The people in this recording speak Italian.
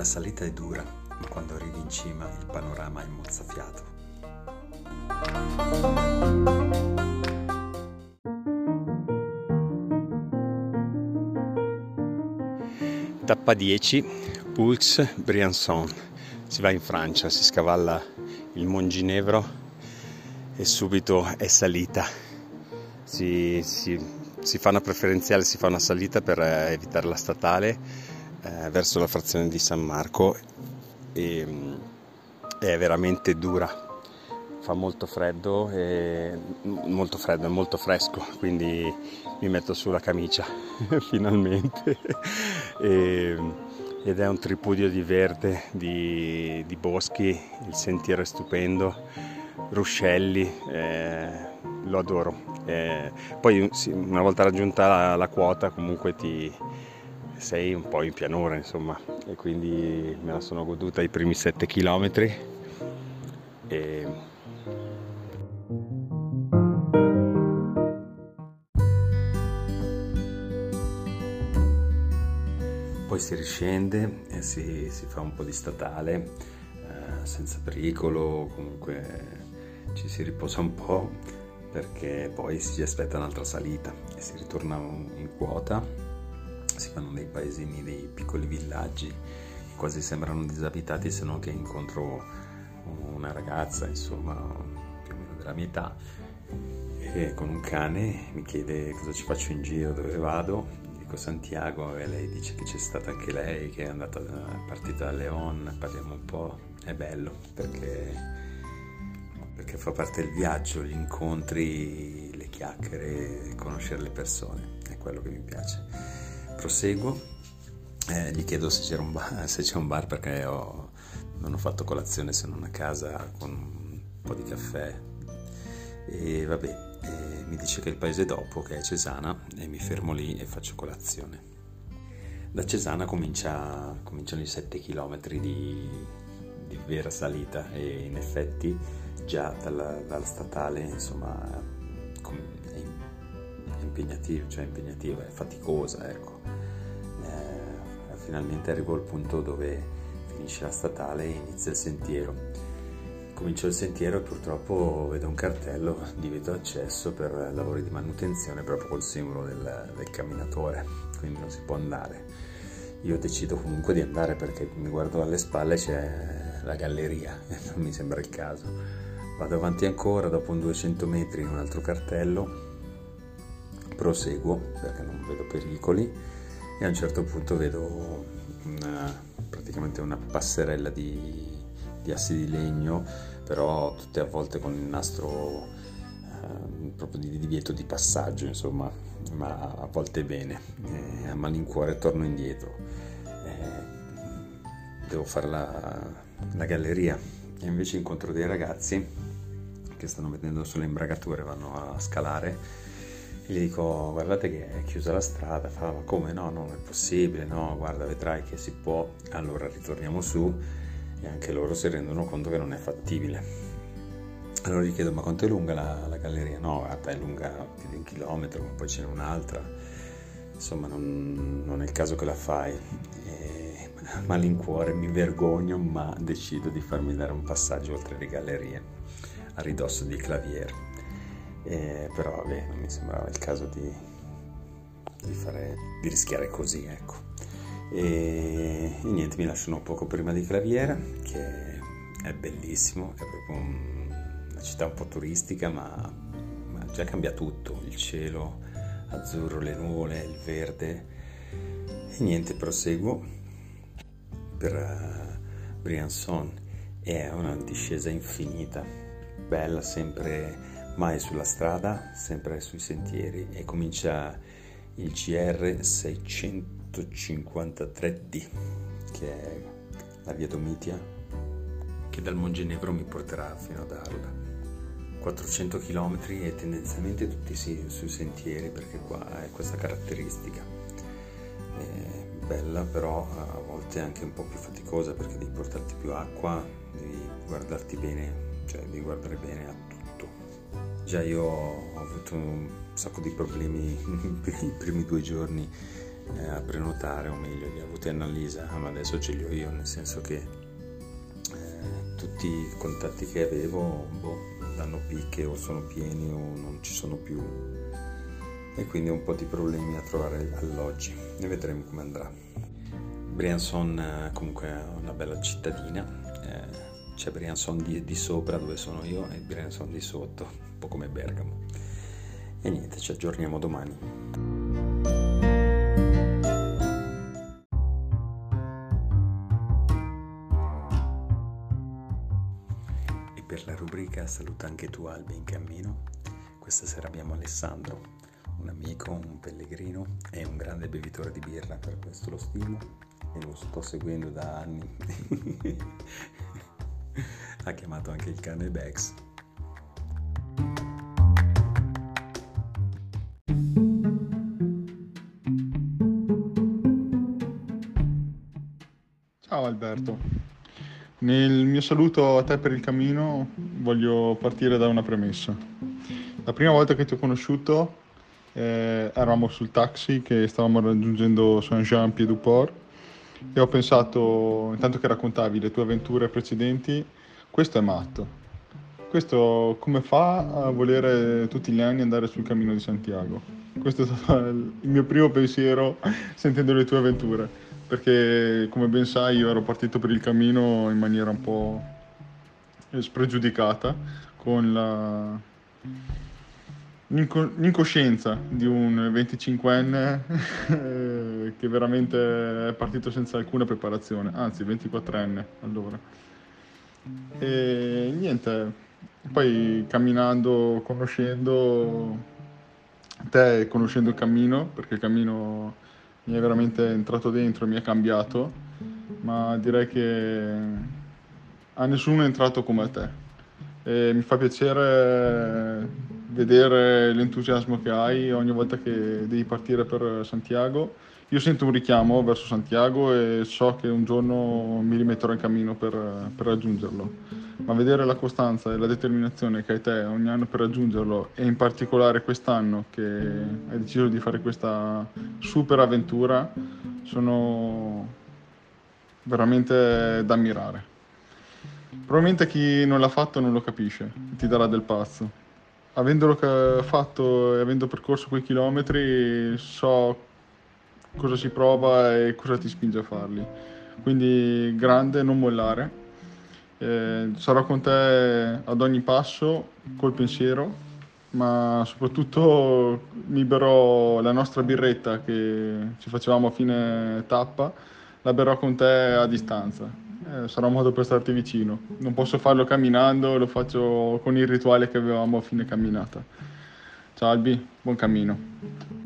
La salita è dura, ma quando arrivi in cima il panorama è mozzafiato. Tappa 10, Pulse Briançon. Si va in Francia, si scavalla il Monginevro e subito è salita. Si, si, si fa una preferenziale, si fa una salita per evitare la statale eh, verso la frazione di San Marco e mm, è veramente dura. Fa molto freddo, e, molto freddo, è molto fresco, quindi mi metto sulla camicia finalmente. e, ed è un tripudio di verde, di, di boschi, il sentiero è stupendo, ruscelli, eh, lo adoro. Eh, poi sì, una volta raggiunta la, la, quota comunque ti sei un po' in pianura insomma e quindi me la sono goduta i primi 7 km e poi si riscende e si, si fa un po' di statale eh, senza pericolo, comunque ci si riposa un po' perché poi si aspetta un'altra salita e si ritorna in quota, si fanno dei paesini, dei piccoli villaggi che quasi sembrano disabitati se non che incontro una ragazza, insomma, più o meno della mia età, e con un cane mi chiede cosa ci faccio in giro, dove vado dico Santiago e lei dice che c'è stata anche lei, che è andata partita da Leon, parliamo un po', è bello perché, perché fa parte del viaggio, gli incontri, le chiacchiere, conoscere le persone, è quello che mi piace. Proseguo, eh, gli chiedo se, c'era un bar, se c'è un bar perché ho, non ho fatto colazione se non a casa con un po' di caffè e vabbè e mi dice che il paese dopo, che è Cesana, e mi fermo lì e faccio colazione. Da Cesana comincia, cominciano i 7 km di, di, vera salita e in effetti già dalla, dalla statale insomma impegnativo, cioè impegnativo, è faticosa, ecco. Eh, finalmente arrivo al punto dove finisce la statale e inizia il sentiero Comincio il sentiero e purtroppo vedo un cartello di veto accesso per lavori di manutenzione proprio col simbolo del, del camminatore, quindi non si può andare. Io decido comunque di andare perché mi guardo alle spalle c'è la galleria non mi sembra il caso. Vado avanti ancora, dopo un 200 metri un altro cartello, proseguo perché non vedo pericoli e a un certo punto vedo una, praticamente una passerella di di assi di legno, però tutte avvolte con il nastro eh, proprio di divieto di passaggio, insomma, ma a volte bene. Eh, a malincuore torno indietro. Eh, devo fare la, la galleria e invece incontro dei ragazzi che stanno vedendo sulle imbragature, vanno a scalare e gli dico guardate che è chiusa la strada, fa ma come no, non è possibile, no, guarda vedrai che si può, allora ritorniamo su e anche loro si rendono conto che non è fattibile. Allora gli chiedo ma quanto è lunga la, la galleria? No, guarda, è lunga più di un chilometro, poi ce n'è un'altra. Insomma, non, non è il caso che la fai. E, malincuore mi vergogno, ma decido di farmi dare un passaggio oltre le gallerie, a ridosso di claviere. E, però vabbè, non mi sembrava il caso di, di, fare, di rischiare così, ecco. E, e niente mi lasciano poco prima di Claviera che è bellissimo è proprio un, una città un po' turistica ma, ma già cambia tutto il cielo azzurro le nuvole il verde. E niente proseguo per uh, Briançon. È una discesa infinita bella sempre mai sulla strada sempre sui sentieri e comincia il GR 600 153D, che è la via Domitia, che dal Mongenevro mi porterà fino ad Arla. 400 km e tendenzialmente tutti sì, sui sentieri perché qua è questa caratteristica. È bella però a volte anche un po' più faticosa perché devi portarti più acqua, devi guardarti bene, cioè devi guardare bene a tutto. Già io ho avuto un sacco di problemi i primi due giorni eh, a prenotare, o meglio li ha avuti Annalisa, ma adesso ce li ho io, nel senso che eh, tutti i contatti che avevo boh, danno picche o sono pieni o non ci sono più. E quindi un po' di problemi a trovare alloggi. E vedremo come andrà. Briançon eh, comunque è una bella cittadina, c'è Briançon di, di, sopra dove sono io e Briançon di sotto, un po' come Bergamo. E niente, ci aggiorniamo domani. E per la rubrica Saluta anche tu Albi in cammino, questa sera abbiamo Alessandro, un amico, un pellegrino e un grande bevitore di birra, per questo lo stimo e lo sto seguendo da anni. ha chiamato anche il cane Bex. Ciao Alberto, nel mio saluto a te per il cammino voglio partire da una premessa. La prima volta che ti ho conosciuto eh, eravamo sul taxi che stavamo raggiungendo Saint-Jean-Pied-du-Port e ho pensato, intanto che raccontavi le tue avventure precedenti, questo è matto. Questo come fa a volere tutti gli anni andare sul cammino di Santiago? Questo è stato il mio primo pensiero sentendo le tue avventure, perché come ben sai io ero partito per il cammino in maniera un po' spregiudicata, con la l'incoscienza di un 25enne che veramente è partito senza alcuna preparazione, anzi 24enne allora. E niente, poi camminando, conoscendo te, conoscendo il cammino, perché il cammino mi è veramente entrato dentro e mi ha cambiato, ma direi che a nessuno è entrato come te. E mi fa piacere vedere l'entusiasmo che hai ogni volta che devi partire per Santiago io sento un richiamo verso Santiago e so che un giorno mi rimetterò in cammino per, per, raggiungerlo. Ma vedere la costanza e la determinazione che hai te ogni anno per raggiungerlo e in particolare quest'anno che hai deciso di fare questa super avventura sono veramente da ammirare. Probabilmente chi non l'ha fatto non lo capisce, ti darà del pazzo. Avendolo fatto e avendo percorso quei chilometri so cosa si prova e cosa ti spinge a farli. Quindi grande, non mollare. Eh, sarò con te ad ogni passo col pensiero, ma soprattutto mi berrò la nostra birretta che ci facevamo a fine tappa, la berrò con te a distanza. Eh, sarà un modo per starti vicino. Non posso farlo camminando, lo faccio con il rituale che avevamo a fine camminata. Ciao Albi, buon cammino.